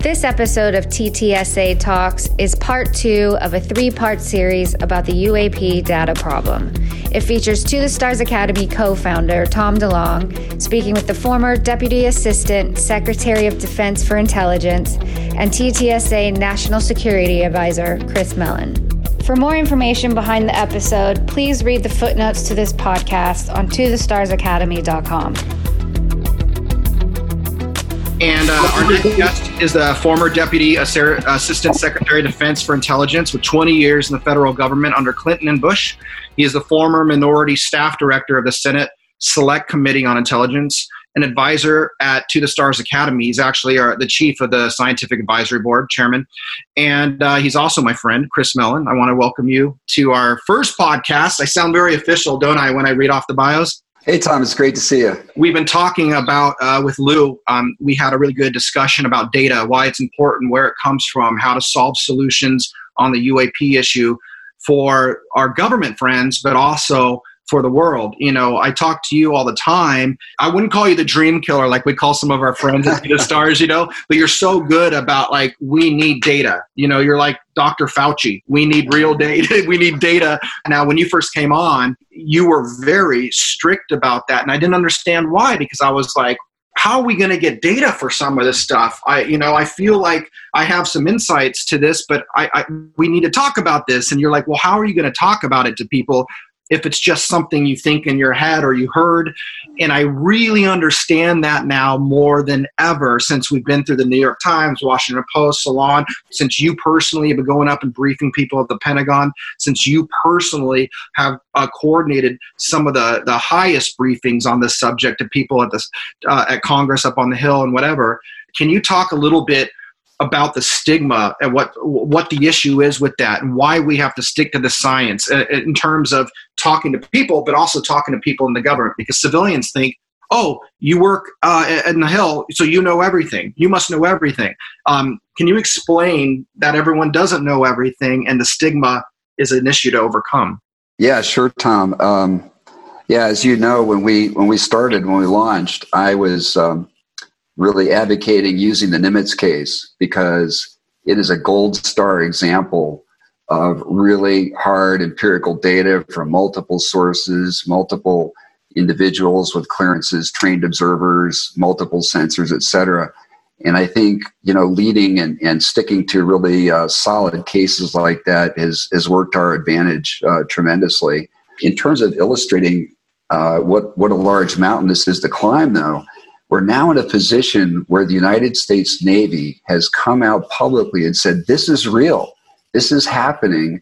This episode of TTSA Talks is part two of a three part series about the UAP data problem. It features To the Stars Academy co founder Tom DeLonge speaking with the former Deputy Assistant Secretary of Defense for Intelligence and TTSA National Security Advisor Chris Mellon. For more information behind the episode, please read the footnotes to this podcast on tothestarsacademy.com. And uh, our next guest is the former Deputy Assistant Secretary of Defense for Intelligence with 20 years in the federal government under Clinton and Bush. He is the former Minority Staff Director of the Senate Select Committee on Intelligence, an advisor at To the Stars Academy. He's actually our, the chief of the Scientific Advisory Board, chairman. And uh, he's also my friend, Chris Mellon. I want to welcome you to our first podcast. I sound very official, don't I, when I read off the bios? Hey, Tom, it's great to see you. We've been talking about uh, with Lou. Um, we had a really good discussion about data, why it's important, where it comes from, how to solve solutions on the UAP issue for our government friends, but also for the world. You know, I talk to you all the time. I wouldn't call you the dream killer like we call some of our friends the stars, you know, but you're so good about like, we need data. You know, you're like Dr. Fauci. We need real data. we need data. Now, when you first came on, you were very strict about that. And I didn't understand why, because I was like, how are we going to get data for some of this stuff i you know i feel like i have some insights to this but I, I, we need to talk about this and you're like well how are you going to talk about it to people if it's just something you think in your head or you heard. And I really understand that now more than ever since we've been through the New York Times, Washington Post, Salon, since you personally have been going up and briefing people at the Pentagon, since you personally have uh, coordinated some of the, the highest briefings on this subject to people at, this, uh, at Congress up on the Hill and whatever. Can you talk a little bit about the stigma and what what the issue is with that and why we have to stick to the science uh, in terms of talking to people but also talking to people in the government. Because civilians think oh you work uh, in the hill so you know everything. You must know everything. Um, can you explain that everyone doesn't know everything and the stigma is an issue to overcome? Yeah sure tom. Um, yeah as you know when we when we started when we launched i was um, really advocating using the Nimitz case because it is a gold star example of really hard empirical data from multiple sources, multiple individuals with clearances, trained observers, multiple sensors, etc. And I think you know leading and, and sticking to really uh, solid cases like that has has worked our advantage uh, tremendously. In terms of illustrating uh, what what a large mountain this is to climb, though, we're now in a position where the United States Navy has come out publicly and said, this is real. This is happening.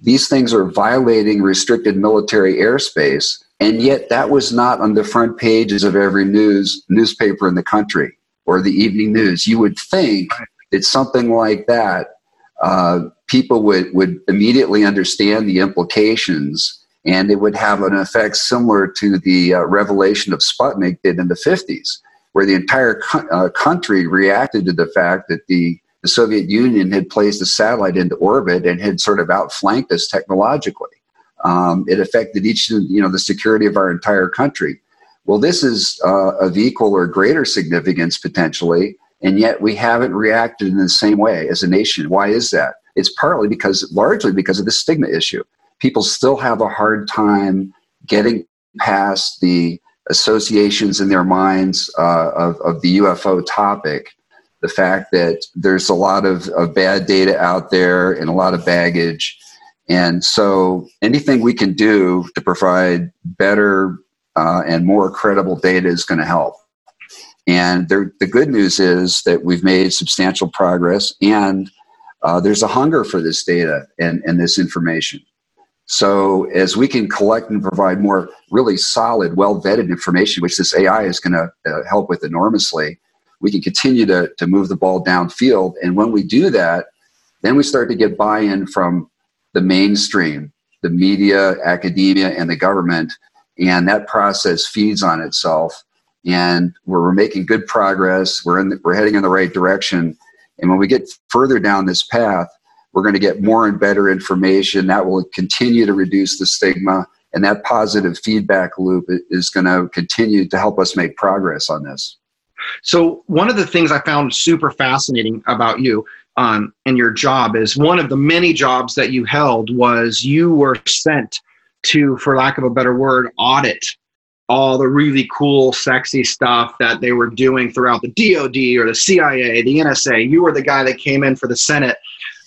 These things are violating restricted military airspace. And yet that was not on the front pages of every news newspaper in the country or the evening news. You would think that something like that, uh, people would, would immediately understand the implications and it would have an effect similar to the uh, revelation of Sputnik did in the 50s where the entire co- uh, country reacted to the fact that the, the Soviet Union had placed a satellite into orbit and had sort of outflanked us technologically. Um, it affected each, you know, the security of our entire country. Well, this is uh, of equal or greater significance potentially, and yet we haven't reacted in the same way as a nation. Why is that? It's partly because, largely because of the stigma issue. People still have a hard time getting past the associations in their minds uh, of, of the UFO topic. The fact that there's a lot of, of bad data out there and a lot of baggage. And so anything we can do to provide better uh, and more credible data is going to help. And there, the good news is that we've made substantial progress and uh, there's a hunger for this data and, and this information. So as we can collect and provide more really solid, well vetted information, which this AI is going to uh, help with enormously, we can continue to, to move the ball downfield. And when we do that, then we start to get buy in from the mainstream, the media, academia, and the government. And that process feeds on itself. And we're, we're making good progress. We're, in the, we're heading in the right direction. And when we get further down this path, we're going to get more and better information that will continue to reduce the stigma. And that positive feedback loop is going to continue to help us make progress on this. So one of the things I found super fascinating about you um, and your job is one of the many jobs that you held was you were sent to, for lack of a better word, audit all the really cool, sexy stuff that they were doing throughout the DoD or the CIA, the NSA. You were the guy that came in for the Senate.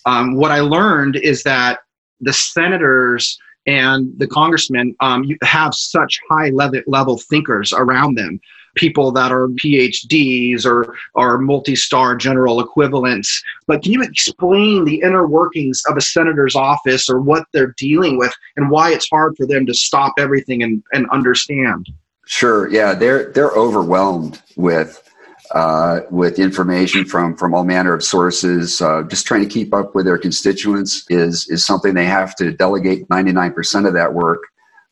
Um, what I learned is that the senators and the congressmen um, have such high level, level thinkers around them people that are PhDs or are multi-star general equivalents. But can you explain the inner workings of a senator's office or what they're dealing with and why it's hard for them to stop everything and, and understand? Sure. Yeah, they're they're overwhelmed with uh, with information from from all manner of sources. Uh, just trying to keep up with their constituents is is something they have to delegate ninety nine percent of that work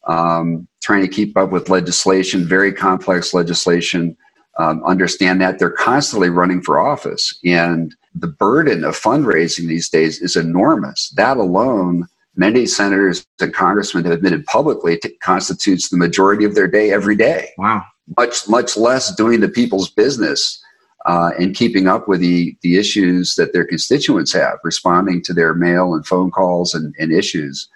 um, trying to keep up with legislation, very complex legislation. Um, understand that they're constantly running for office, and the burden of fundraising these days is enormous. That alone, many senators and congressmen have admitted publicly, t- constitutes the majority of their day every day. Wow. Much, much less doing the people's business uh, and keeping up with the, the issues that their constituents have, responding to their mail and phone calls and, and issues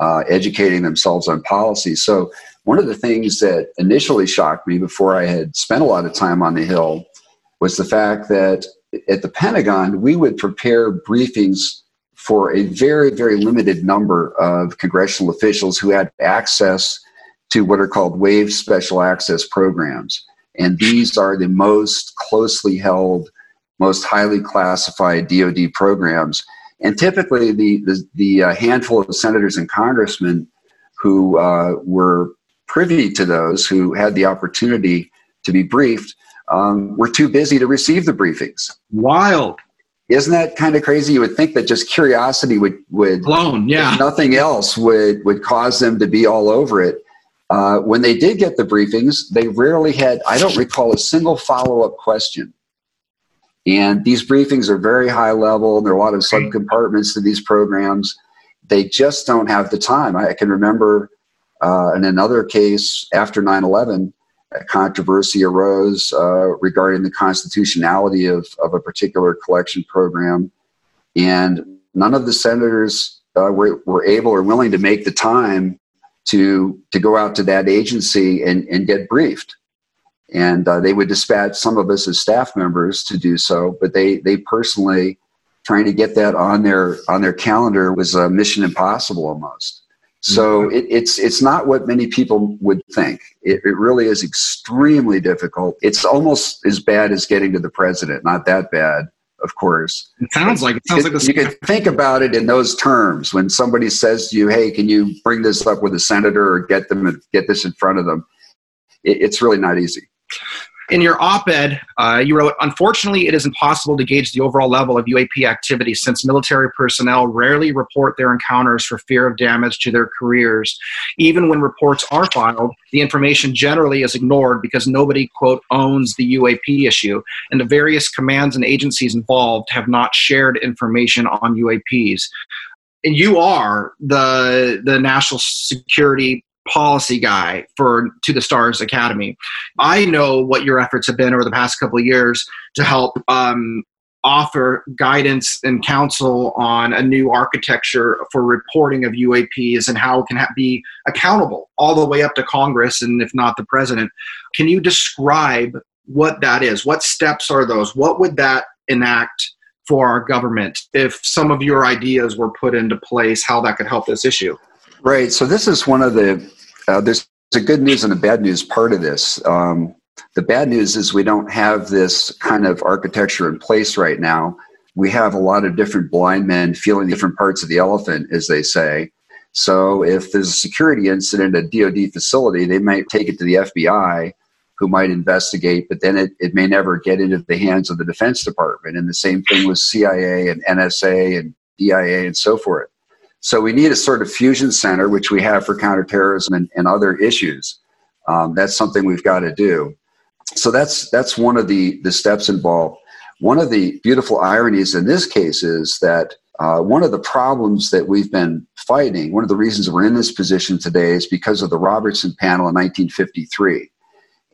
uh, educating themselves on policy. So, one of the things that initially shocked me before I had spent a lot of time on the Hill was the fact that at the Pentagon, we would prepare briefings for a very, very limited number of congressional officials who had access to what are called waived special access programs. And these are the most closely held, most highly classified DoD programs. And typically, the the, the uh, handful of senators and congressmen who uh, were privy to those, who had the opportunity to be briefed, um, were too busy to receive the briefings. Wild. Isn't that kind of crazy? You would think that just curiosity would would alone, yeah, nothing else would would cause them to be all over it. Uh, when they did get the briefings, they rarely had. I don't recall a single follow up question and these briefings are very high level. There are a lot of sub compartments to these programs. They just don't have the time. I can remember uh, in another case after 9 11, a controversy arose uh, regarding the constitutionality of, of a particular collection program. And none of the senators uh, were, were able or willing to make the time to, to go out to that agency and, and get briefed and uh, they would dispatch some of us as staff members to do so but they they personally trying to get that on their on their calendar was a mission impossible almost so mm-hmm. it, it's it's not what many people would think it, it really is extremely difficult it's almost as bad as getting to the president not that bad of course. It sounds like it sounds like you can think about it in those terms when somebody says to you, "Hey, can you bring this up with a senator or get them get this in front of them?" It, it's really not easy. In your op ed, uh, you wrote Unfortunately, it is impossible to gauge the overall level of UAP activity since military personnel rarely report their encounters for fear of damage to their careers. Even when reports are filed, the information generally is ignored because nobody, quote, owns the UAP issue, and the various commands and agencies involved have not shared information on UAPs and you are the the national security policy guy for to the stars academy. I know what your efforts have been over the past couple of years to help um, offer guidance and counsel on a new architecture for reporting of uaps and how it can ha- be accountable all the way up to congress and if not the president. Can you describe what that is? What steps are those? What would that enact for our government if some of your ideas were put into place how that could help this issue? Right. So this is one of the uh, there's a good news and a bad news part of this. Um, the bad news is we don't have this kind of architecture in place right now. We have a lot of different blind men feeling different parts of the elephant, as they say. So if there's a security incident at a DoD facility, they might take it to the FBI, who might investigate, but then it, it may never get into the hands of the Defense Department. And the same thing with CIA and NSA and DIA and so forth. So we need a sort of fusion center, which we have for counterterrorism and, and other issues. Um, that's something we've got to do. So that's that's one of the the steps involved. One of the beautiful ironies in this case is that uh, one of the problems that we've been fighting, one of the reasons we're in this position today, is because of the Robertson panel in 1953.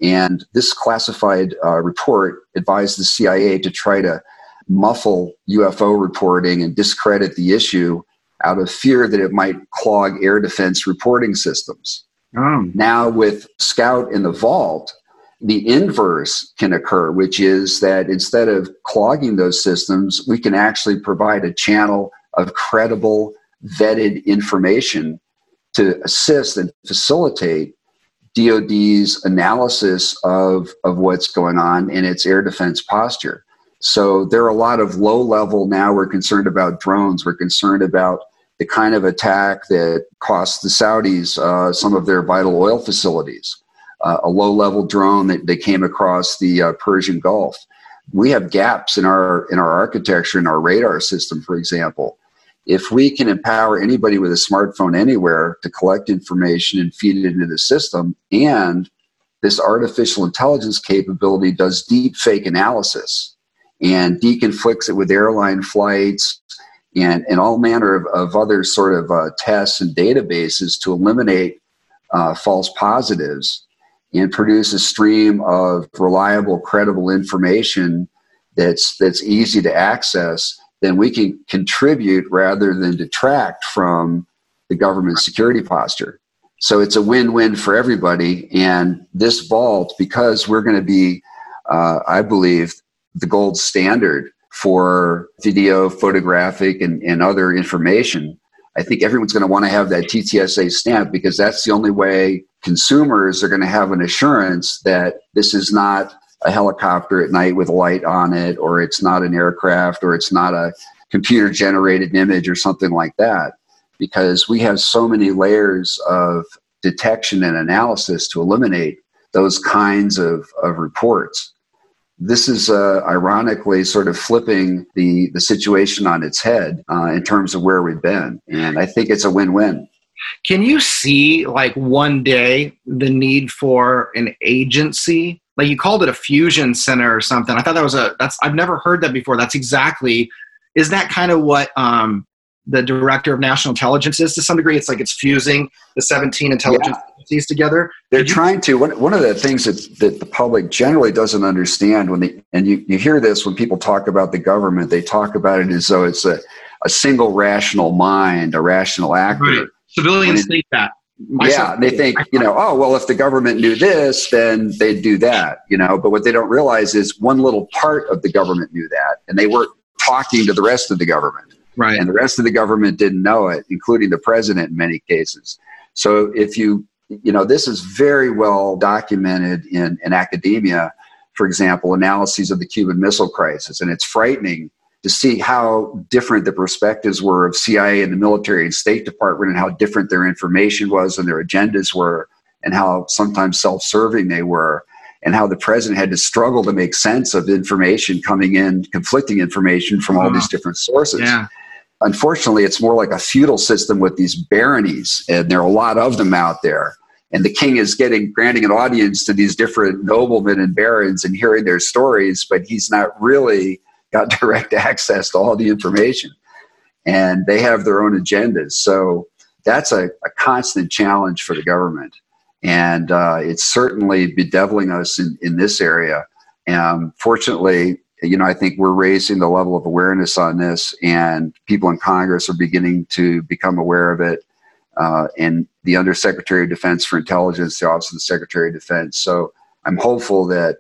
And this classified uh, report advised the CIA to try to muffle UFO reporting and discredit the issue out of fear that it might clog air defense reporting systems. Oh. Now, with Scout in the vault, the inverse can occur, which is that instead of clogging those systems, we can actually provide a channel of credible, vetted information to assist and facilitate DoD's analysis of, of what's going on in its air defense posture. So there are a lot of low level now. We're concerned about drones. We're concerned about the kind of attack that cost the Saudis uh, some of their vital oil facilities. Uh, a low level drone that they came across the uh, Persian Gulf. We have gaps in our in our architecture in our radar system, for example. If we can empower anybody with a smartphone anywhere to collect information and feed it into the system, and this artificial intelligence capability does deep fake analysis and deconflicts it with airline flights and, and all manner of, of other sort of uh, tests and databases to eliminate uh, false positives and produce a stream of reliable, credible information that's that's easy to access, then we can contribute rather than detract from the government security posture. So it's a win-win for everybody. And this vault, because we're going to be, uh, I believe, the gold standard for video, photographic, and, and other information. I think everyone's going to want to have that TTSA stamp because that's the only way consumers are going to have an assurance that this is not a helicopter at night with light on it, or it's not an aircraft, or it's not a computer generated image or something like that. Because we have so many layers of detection and analysis to eliminate those kinds of, of reports this is uh, ironically sort of flipping the, the situation on its head uh, in terms of where we've been. And I think it's a win win. Can you see, like, one day the need for an agency? Like, you called it a fusion center or something. I thought that was a, that's, I've never heard that before. That's exactly, is that kind of what um, the director of national intelligence is to some degree? It's like it's fusing the 17 intelligence yeah agencies together? They're trying to. One, one of the things that, that the public generally doesn't understand when they, and you, you hear this when people talk about the government, they talk about it as though it's a, a single rational mind, a rational actor. Right. Civilians it, think that. yeah, they think, you know, oh, well, if the government knew this, then they'd do that, you know. But what they don't realize is one little part of the government knew that, and they weren't talking to the rest of the government. Right. And the rest of the government didn't know it, including the president in many cases. So if you you know, this is very well documented in, in academia, for example, analyses of the Cuban Missile Crisis. And it's frightening to see how different the perspectives were of CIA and the military and State Department and how different their information was and their agendas were and how sometimes self-serving they were and how the president had to struggle to make sense of information coming in, conflicting information from all these different sources. Yeah. Unfortunately, it's more like a feudal system with these baronies, and there are a lot of them out there. And the king is getting granting an audience to these different noblemen and barons and hearing their stories, but he's not really got direct access to all the information. And they have their own agendas. So that's a, a constant challenge for the government. And uh, it's certainly bedeviling us in, in this area. And fortunately, you know, I think we're raising the level of awareness on this, and people in Congress are beginning to become aware of it. Uh, and the Undersecretary of Defense for Intelligence, the Office of the Secretary of Defense. So I'm hopeful that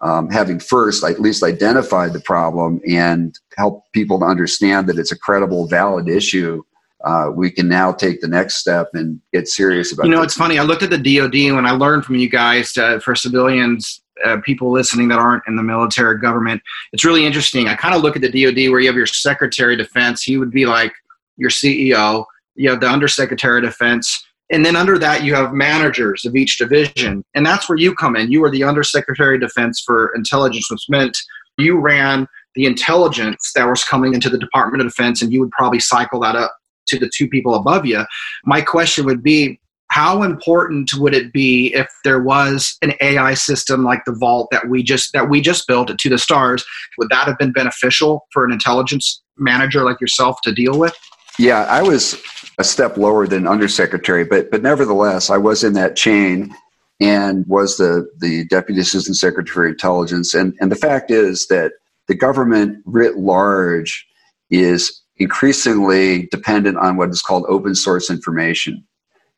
um, having first at least identified the problem and help people to understand that it's a credible, valid issue, uh, we can now take the next step and get serious about. it. You know, it's funny. I looked at the DoD when I learned from you guys to, for civilians uh, people listening that aren't in the military government. It's really interesting. I kind of look at the DoD where you have your Secretary of Defense. He would be like your CEO. You have the Undersecretary of Defense. And then under that, you have managers of each division. And that's where you come in. You are the Undersecretary of Defense for Intelligence, which meant you ran the intelligence that was coming into the Department of Defense, and you would probably cycle that up to the two people above you. My question would be how important would it be if there was an AI system like the Vault that we just that we just built to the stars? Would that have been beneficial for an intelligence manager like yourself to deal with? Yeah, I was a step lower than undersecretary, but but nevertheless, I was in that chain. and was the, the Deputy Assistant Secretary of Intelligence. And, and the fact is that the government writ large is increasingly dependent on what is called open source information.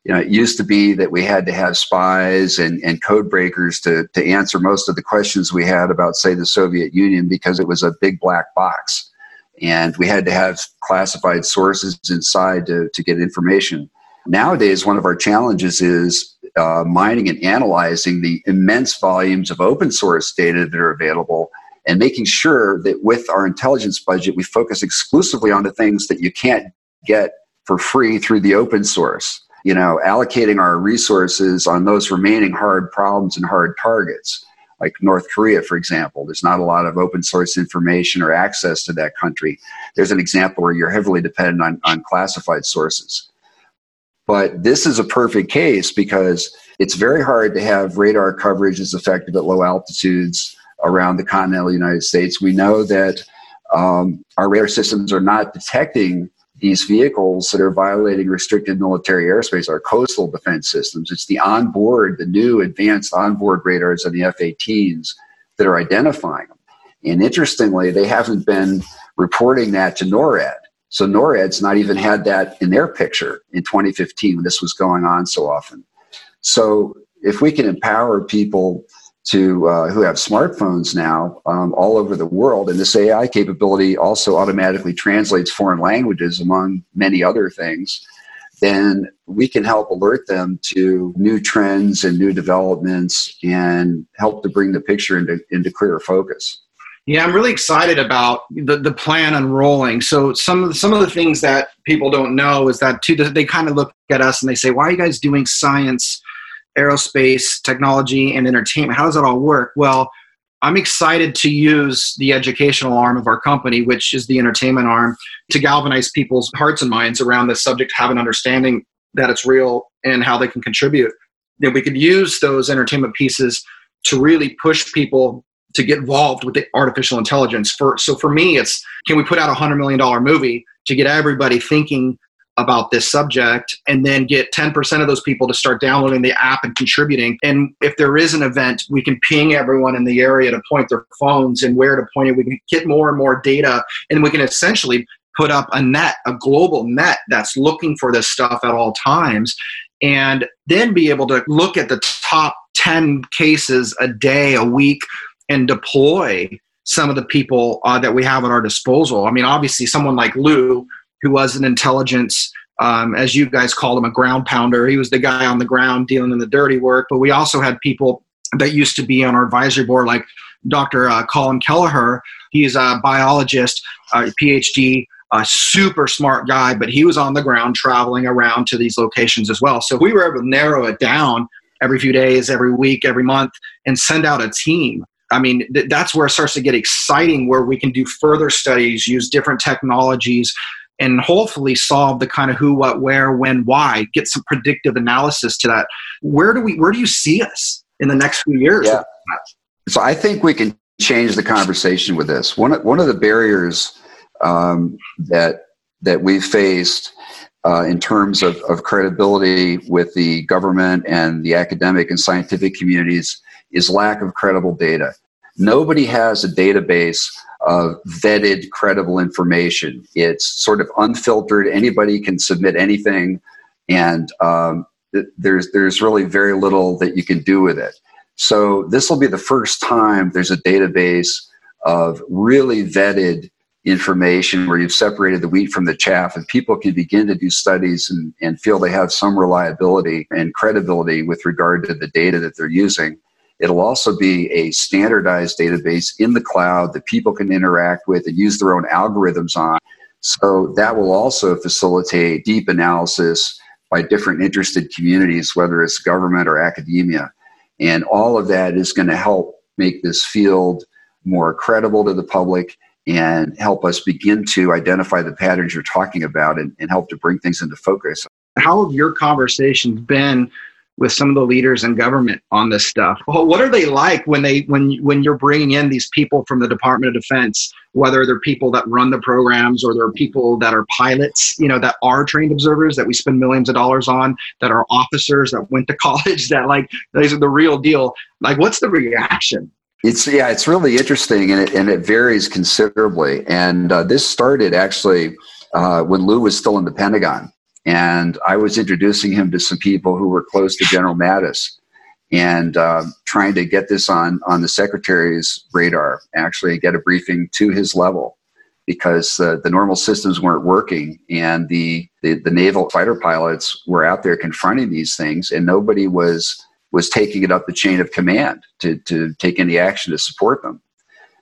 You know, it used to be that we had to have spies and, and code breakers to, to answer most of the questions we had about, say, the Soviet Union because it was a big black box. And we had to have classified sources inside to, to get information. Nowadays, one of our challenges is uh, mining and analyzing the immense volumes of open source data that are available and making sure that with our intelligence budget, we focus exclusively on the things that you can't get for free through the open source. You know, allocating our resources on those remaining hard problems and hard targets, like North Korea, for example. There's not a lot of open source information or access to that country. There's an example where you're heavily dependent on, on classified sources. But this is a perfect case because it's very hard to have radar coverage as effective at low altitudes around the continental United States. We know that um, our radar systems are not detecting these vehicles that are violating restricted military airspace, are coastal defense systems. It's the onboard, the new advanced onboard radars on the F 18s that are identifying them. And interestingly, they haven't been reporting that to NORAD. So NORAD's not even had that in their picture in 2015 when this was going on so often. So if we can empower people to uh, who have smartphones now um, all over the world, and this AI capability also automatically translates foreign languages among many other things, then we can help alert them to new trends and new developments and help to bring the picture into, into clearer focus. Yeah, I'm really excited about the, the plan unrolling. So some some of the things that people don't know is that too, they kind of look at us and they say, "Why are you guys doing science?" Aerospace, technology, and entertainment. How does that all work? Well, I'm excited to use the educational arm of our company, which is the entertainment arm, to galvanize people's hearts and minds around this subject, have an understanding that it's real and how they can contribute. We could use those entertainment pieces to really push people to get involved with the artificial intelligence. For so for me, it's can we put out a hundred million dollar movie to get everybody thinking about this subject and then get 10% of those people to start downloading the app and contributing. And if there is an event, we can ping everyone in the area to point their phones and where to point it. We can get more and more data and we can essentially put up a net, a global net that's looking for this stuff at all times and then be able to look at the top 10 cases a day, a week, and deploy some of the people uh, that we have at our disposal. I mean, obviously, someone like Lou, who was an intelligence, um, as you guys called him, a ground pounder. He was the guy on the ground dealing in the dirty work. But we also had people that used to be on our advisory board, like Dr. Uh, Colm Kelleher. He's a biologist, a PhD, a super smart guy, but he was on the ground traveling around to these locations as well. So we were able to narrow it down every few days, every week, every month, and send out a team. I mean, th- that's where it starts to get exciting, where we can do further studies, use different technologies, and hopefully solve the kind of who, what, where, when, why, get some predictive analysis to that. Where do we where do you see us in the next few years? Yeah. So I think we can change the conversation with this. One one of the barriers um, that that we've faced uh, in terms of, of credibility with the government and the academic and scientific communities is lack of credible data. Nobody has a database of vetted, credible information. It's sort of unfiltered. Anybody can submit anything, and um, there's there's really very little that you can do with it. So this will be the first time there's a database of really vetted information where you've separated the wheat from the chaff and people can begin to do studies and, and feel they have some reliability and credibility with regard to the data that they're using It'll also be a standardized database in the cloud that people can interact with and use their own algorithms on. So that will also facilitate deep analysis by different interested communities, whether it's government or academia. And all of that is going to help make this field more credible to the public and help us begin to identify the patterns you're talking about and, and help to bring things into focus. How have your conversations been with some of the leaders in government on this stuff. Well, what are they like when they when when you're bringing in these people from the Department of Defense, whether they're people that run the programs or they're people that are pilots, you know, that are trained observers that we spend millions of dollars on, that are officers that went to college, that like these are the real deal. Like, what's the reaction? It's yeah, it's really interesting, and it and it varies considerably. And uh, this started actually uh, when Lou was still in the Pentagon and I was introducing him to some people who were close to General Mattis and uh, trying to get this on on the secretary's radar, actually get a briefing to his level because uh, the normal systems weren't working and the, the, the naval fighter pilots were out there confronting these things and nobody was was taking it up the chain of command to, to take any action to support them.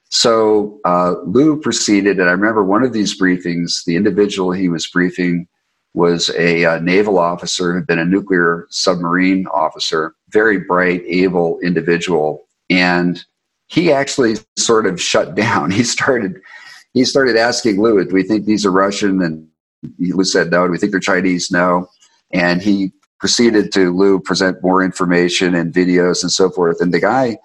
So uh, Lou proceeded, and I remember one of these briefings, the individual he was briefing was a uh, naval officer who'd been a nuclear submarine officer, very bright, able individual, and he actually sort of shut down. He started he started asking Lou, "Do we think these are Russian?" And Lou said, "No." Do we think they're Chinese? No. And he proceeded to Lou present more information and videos and so forth. And the guy,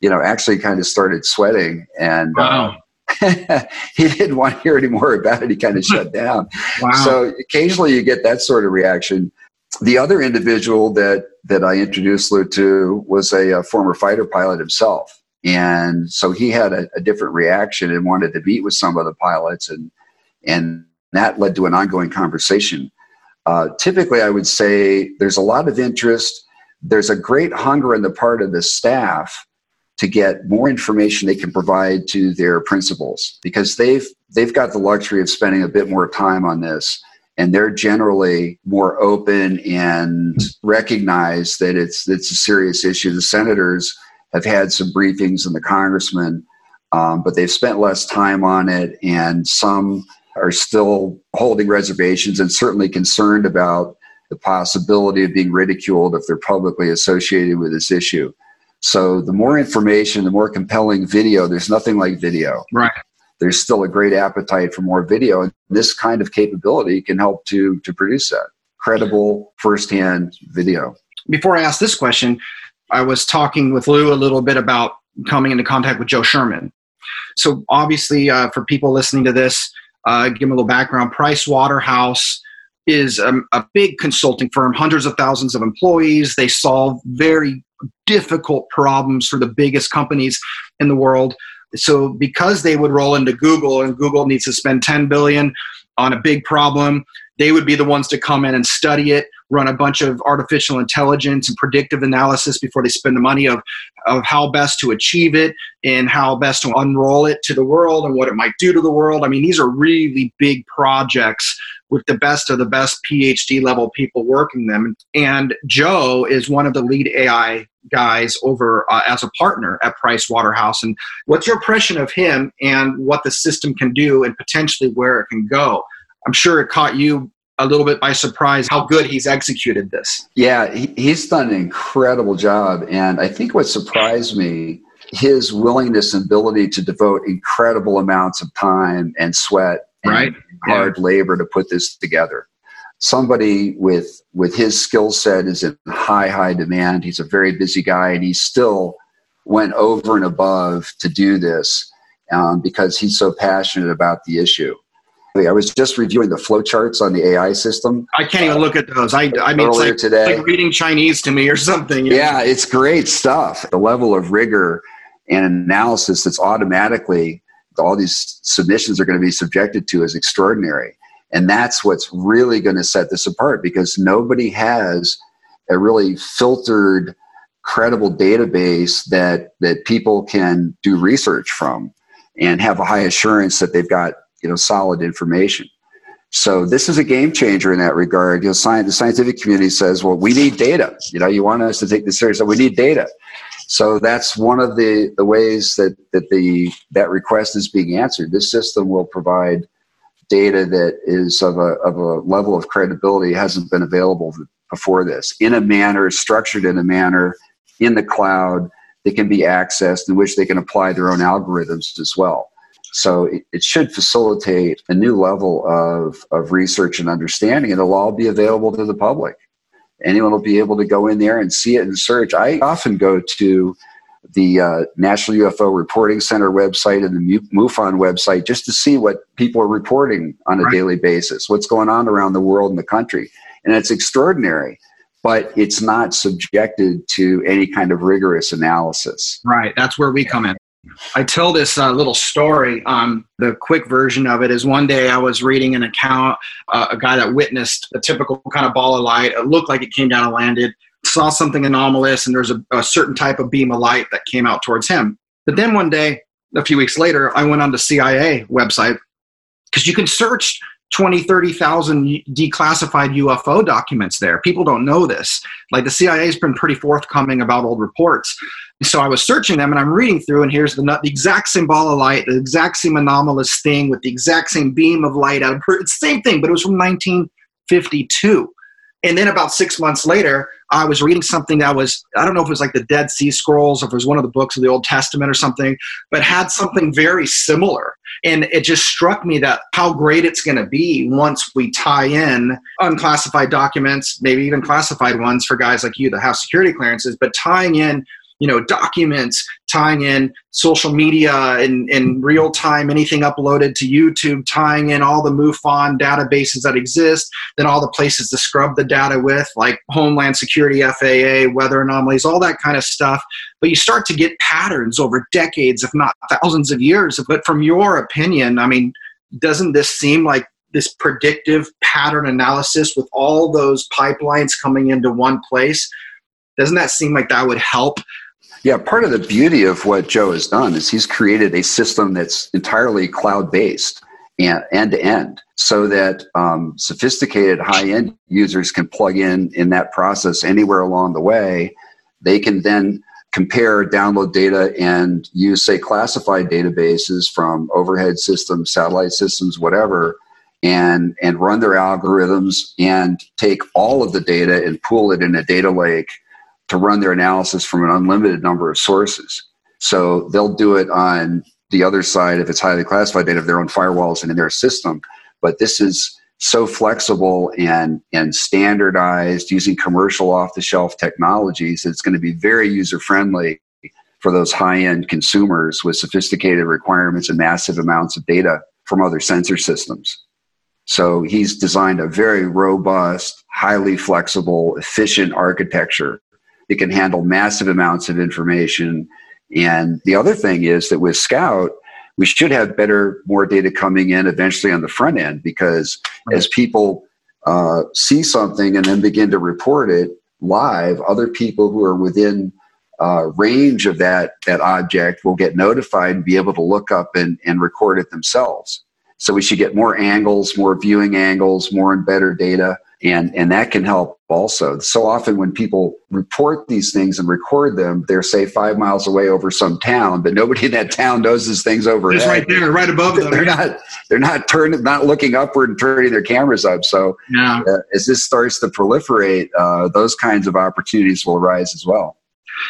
you know, actually kind of started sweating and. Wow. he didn't want to hear any more about it. He kind of shut down. Wow. So occasionally you get that sort of reaction. The other individual that that I introduced Lou to was a, a former fighter pilot himself, and so he had a, a, different reaction and wanted to meet with some of the pilots, and and that led to an ongoing conversation. Uh, typically, I would say there's a lot of interest. There's a great hunger on the part of the staff to get more information they can provide to their principals because they've they've got the luxury of spending a bit more time on this and they're generally more open and recognize that it's it's a serious issue. The senators have had some briefings and the congressmen, um, but they've spent less time on it, and some are still holding reservations and certainly concerned about the possibility of being ridiculed if they're publicly associated with this issue. So the more information, the more compelling video. There's nothing like video. Right. There's still a great appetite for more video, and this kind of capability can help to to produce that credible firsthand video. Before I ask this question, I was talking with Lou a little bit about coming into contact with Joe Sherman. So obviously, uh, for people listening to this, uh, give them a little background. Price Waterhouse is a, a big consulting firm, hundreds of thousands of employees. They solve very difficult problems for the biggest companies in the world. So because they would roll into Google and Google needs to spend 10 billion on a big problem, they would be the ones to come in and study it, run a bunch of artificial intelligence and predictive analysis before they spend the money of, of how best to achieve it and how best to unroll it to the world and what it might do to the world. I mean, these are really big projects with the best of the best PhD level people working them. And Joe is one of the lead AI guys over uh, as a partner at Price Waterhouse. And what's your impression of him and what the system can do and potentially where it can go? I'm sure it caught you a little bit by surprise how good he's executed this. Yeah, he, he's done an incredible job. And I think what surprised me his willingness and ability to devote incredible amounts of time and sweat and right. hard yeah. labor to put this together. Somebody with with his skill set is in high high demand. He's a very busy guy, and he still went over and above to do this um, because he's so passionate about the issue. I was just reviewing the flowcharts on the AI system. I can't even look at those. I, I mean, it's like, today. like reading Chinese to me or something. Yeah, it's great stuff. The level of rigor and analysis that's automatically all these submissions are going to be subjected to is extraordinary. And that's what's really going to set this apart because nobody has a really filtered, credible database that, that people can do research from and have a high assurance that they've got you know solid information. So this is a game changer in that regard. You know, science, the scientific community says, "Well, we need data. You know, you want us to take this seriously. We need data." So that's one of the, the ways that, that the that request is being answered. This system will provide data that is of a, of a level of credibility hasn't been available before this in a manner structured in a manner in the cloud that can be accessed in which they can apply their own algorithms as well so it, it, should facilitate a new level of, of research and understanding. and It'll all be available to the public. Anyone will be able to go in there and see it and search. I often go to the uh, National UFO Reporting Center website and the MUFON website just to see what people are reporting on a right. daily basis, what's going on around the world and the country. And it's extraordinary, but it's not subjected to any kind of rigorous analysis. Right. That's where we come in. I tell this uh, little story. Um, the quick version of it is one day I was reading an account, uh, a guy that witnessed a typical kind of ball of light. It looked like it came down and landed saw something anomalous and there's a, a certain type of beam of light that came out towards him. But then one day, a few weeks later, I went on the CIA website because you can search 20, 30,000 declassified UFO documents there. People don't know this. Like the CIA has been pretty forthcoming about old reports. So I was searching them and I'm reading through, and here's the, the exact same ball of light, the exact same anomalous thing with the exact same beam of light out of it's the same thing, but it was from 1952. And then about six months later, I was reading something that was, I don't know if it was like the Dead Sea Scrolls or if it was one of the books of the Old Testament or something, but had something very similar. And it just struck me that how great it's going to be once we tie in unclassified documents, maybe even classified ones for guys like you that have security clearances, but tying in you know documents tying in social media and in real time anything uploaded to youtube tying in all the mufon databases that exist then all the places to scrub the data with like homeland security faa weather anomalies all that kind of stuff. But you start to get patterns over decades if not thousands of years. But from your opinion i mean doesn't this seem like this predictive pattern analysis with all those pipelines coming into one place doesn't that seem like that would help yeah, part of the beauty of what Joe has done is he's created a system that's entirely cloud based and end to end so that um, sophisticated high end users can plug in in that process anywhere along the way. They can then compare download data and use, say, classified databases from overhead systems, satellite systems, whatever, and, and run their algorithms and take all of the data and pool it in a data lake to run their analysis from an unlimited number of sources. So they'll do it on the other side if it's highly classified data of their own firewalls and in their system. But this is so flexible and, and standardized using commercial off the shelf technologies. It's going to be very user friendly for those high end consumers with sophisticated requirements and massive amounts of data from other sensor systems. So he's designed a very robust, highly flexible, efficient architecture it can handle massive amounts of information. And the other thing is that with Scout, we should have better, more data coming in eventually on the front end because right. as people uh, see something and then begin to report it live, other people who are within uh, range of that that object will get notified and be able to look up and, and record it themselves. So we should get more angles, more viewing angles, more and better data and and that can help also. So often when people report these things and record them they're say five miles away over some town but nobody in that town knows these things over it's right there right above them. They're not they're not turning not looking upward and turning their cameras up. So yeah. Uh, as this starts to proliferate uh, those kinds of opportunities will arise as well.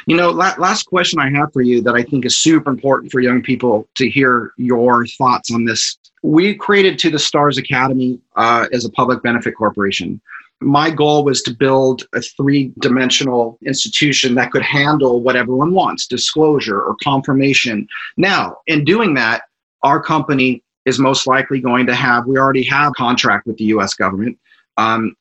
You know, la- last question I have for you that I think is super important for young people to hear your thoughts on this we created To the Stars Academy uh, as a public benefit corporation. My goal was to build a three dimensional institution that could handle what everyone wants disclosure or confirmation. Now, in doing that, our company is most likely going to have, we already have contract with the US government. Um,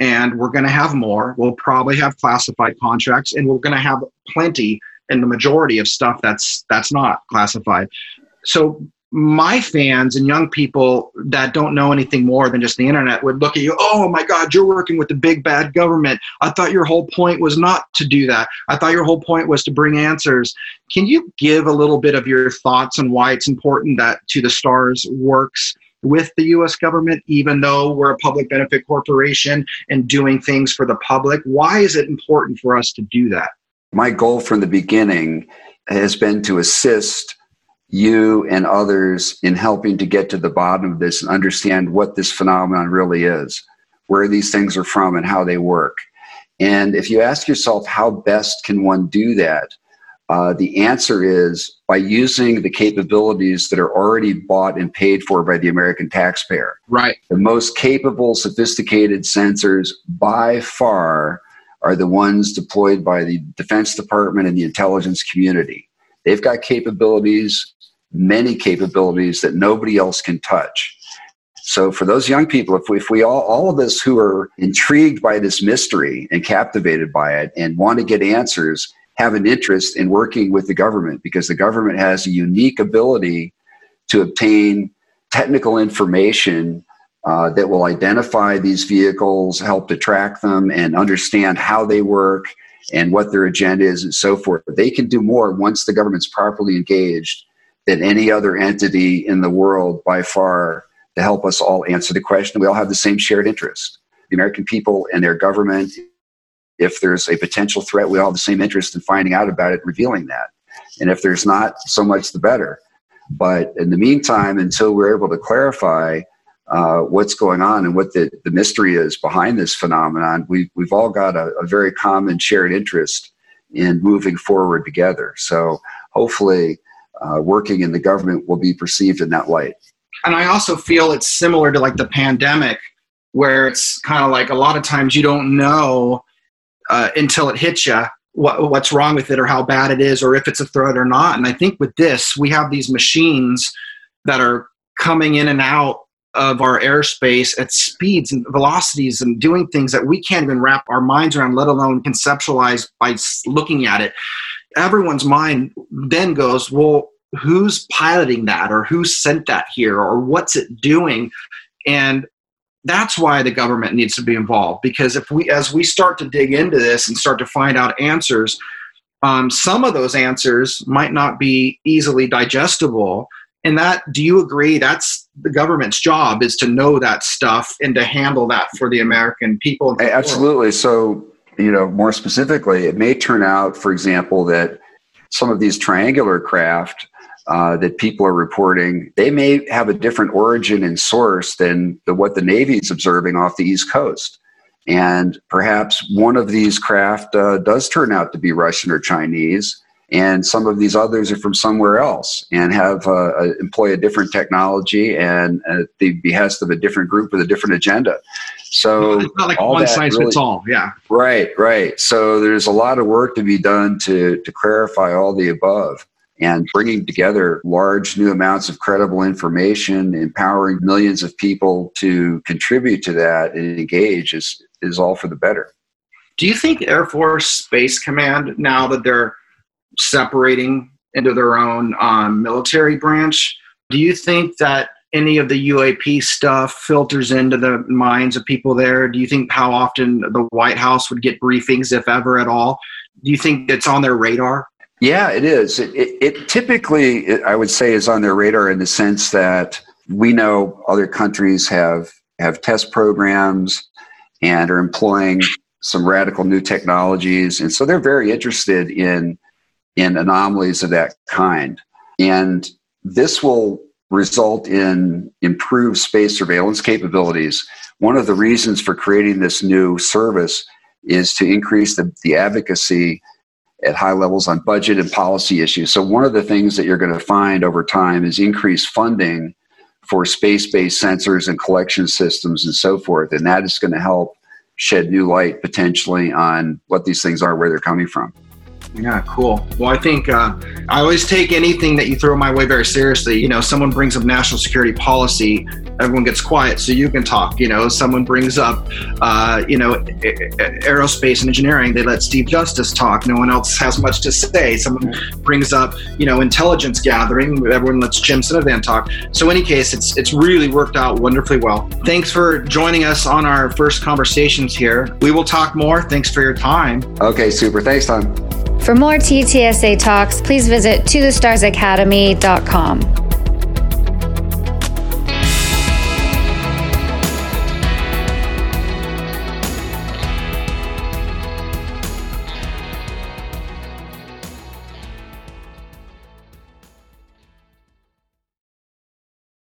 and we're going to have more. We'll probably have classified contracts, and we're going to have plenty and the majority of stuff that's that's not classified. So my fans and young people that don't know anything more than just the internet would look at you, oh my God, you're working with the big bad government. I thought your whole point was not to do that. I thought your whole point was to bring answers. Can you give a little bit of your thoughts on why it's important that To the Stars works with the US government, even though we're a public benefit corporation and doing things for the public? Why is it important for us to do that? My goal from the beginning has been to assist you and others in helping to get to the bottom of this and understand what this phenomenon really is, where these things are from, and how they work. And if you ask yourself, how best can one do that? Uh, the answer is by using the capabilities that are already bought and paid for by the American taxpayer. Right. The most capable, sophisticated sensors by far are the ones deployed by the Defense Department and the intelligence community. They've got capabilities, many capabilities that nobody else can touch. So for those young people, if we, if we all, all of us who are intrigued by this mystery and captivated by it and want to get answers, have an interest in working with the government because the government has a unique ability to obtain technical information uh, that will identify these vehicles, help to track them, and understand how they work and what their agenda is and so forth. But They can do more once the government's properly engaged than any other entity in the world by far to help us all answer the question. We all have the same shared interest. The American people and their government, if there's a potential threat, we all have the same interest in finding out about it, revealing that. And if there's not, so much the better. But in the meantime, until we're able to clarify uh, what's going on and what the, the mystery is behind this phenomenon, we, we've all got a, a very common shared interest in moving forward together. So hopefully, uh, working in the government will be perceived in that light and I also feel it's similar to like the pandemic, where it's kind of like a lot of times you don't know uh, until it hits you what, what's wrong with it or how bad it is or if it's a threat or not. And I think with this, we have these machines that are coming in and out of our airspace at speeds and velocities and doing things that we can't even wrap our minds around, let alone conceptualize by looking at it. Everyone's mind then goes, well, who's piloting that or who sent that here or what's it doing? And that's why the government needs to be involved because if we as we start to dig into this and start to find out answers um, some of those answers might not be easily digestible. And that do you agree? That's the government's job is to know that stuff and to handle that for the american people. Absolutely. So you know more specifically it may turn out for example that some of these triangular craft uh, that people are reporting, they may have a different origin and source than the, what the Navy is observing off the East Coast. And perhaps one of these craft uh, does turn out to be Russian or Chinese, and some of these others are from somewhere else and have uh, employ a different technology and at the behest of a different group with a different agenda. So it's not like one size really, fits all. Yeah. Right, right. So there's a lot of work to be done to to clarify all the above and bringing together large new amounts of credible information, empowering millions of people to contribute to that and engage is, is all for the better. Do you think Air Force Space Command, now that they're separating into their own um, military branch, do you think that any of the UAP stuff filters into the minds of people there? Do you think how often the White House would get briefings, if ever at all? Do you think it's on their radar? Yeah, it is. It, it, it typically, I would say, is on their radar in the sense that we know other countries have have test programs and are employing some radical new technologies, and so they're very interested in in anomalies of that kind. And this will result in improved space surveillance capabilities. One of the reasons for creating this new service is to increase the, the advocacy at high levels on budget and policy issues. So, one of the things that you're going to find over time is increased funding for space based sensors and collection systems and so forth. And that is going to help shed new light potentially on what these things are, where they're coming from. Yeah, cool. Well, I think uh, I always take anything that you throw my way very seriously. You know, someone brings up national security policy, everyone gets quiet so you can talk. You know, someone brings up, uh, you know, aerospace and engineering, they let Steve Justice talk. No one else has much to say. Someone brings up, you know, intelligence gathering, everyone lets Jim Semivan talk. So, in any case, it's it's really worked out wonderfully well. Thanks for joining us on our first conversations here. We will talk more. Thanks for your time. Okay, super. Thanks, Tom. For more TTSA talks, please visit tothestarsacademy.com.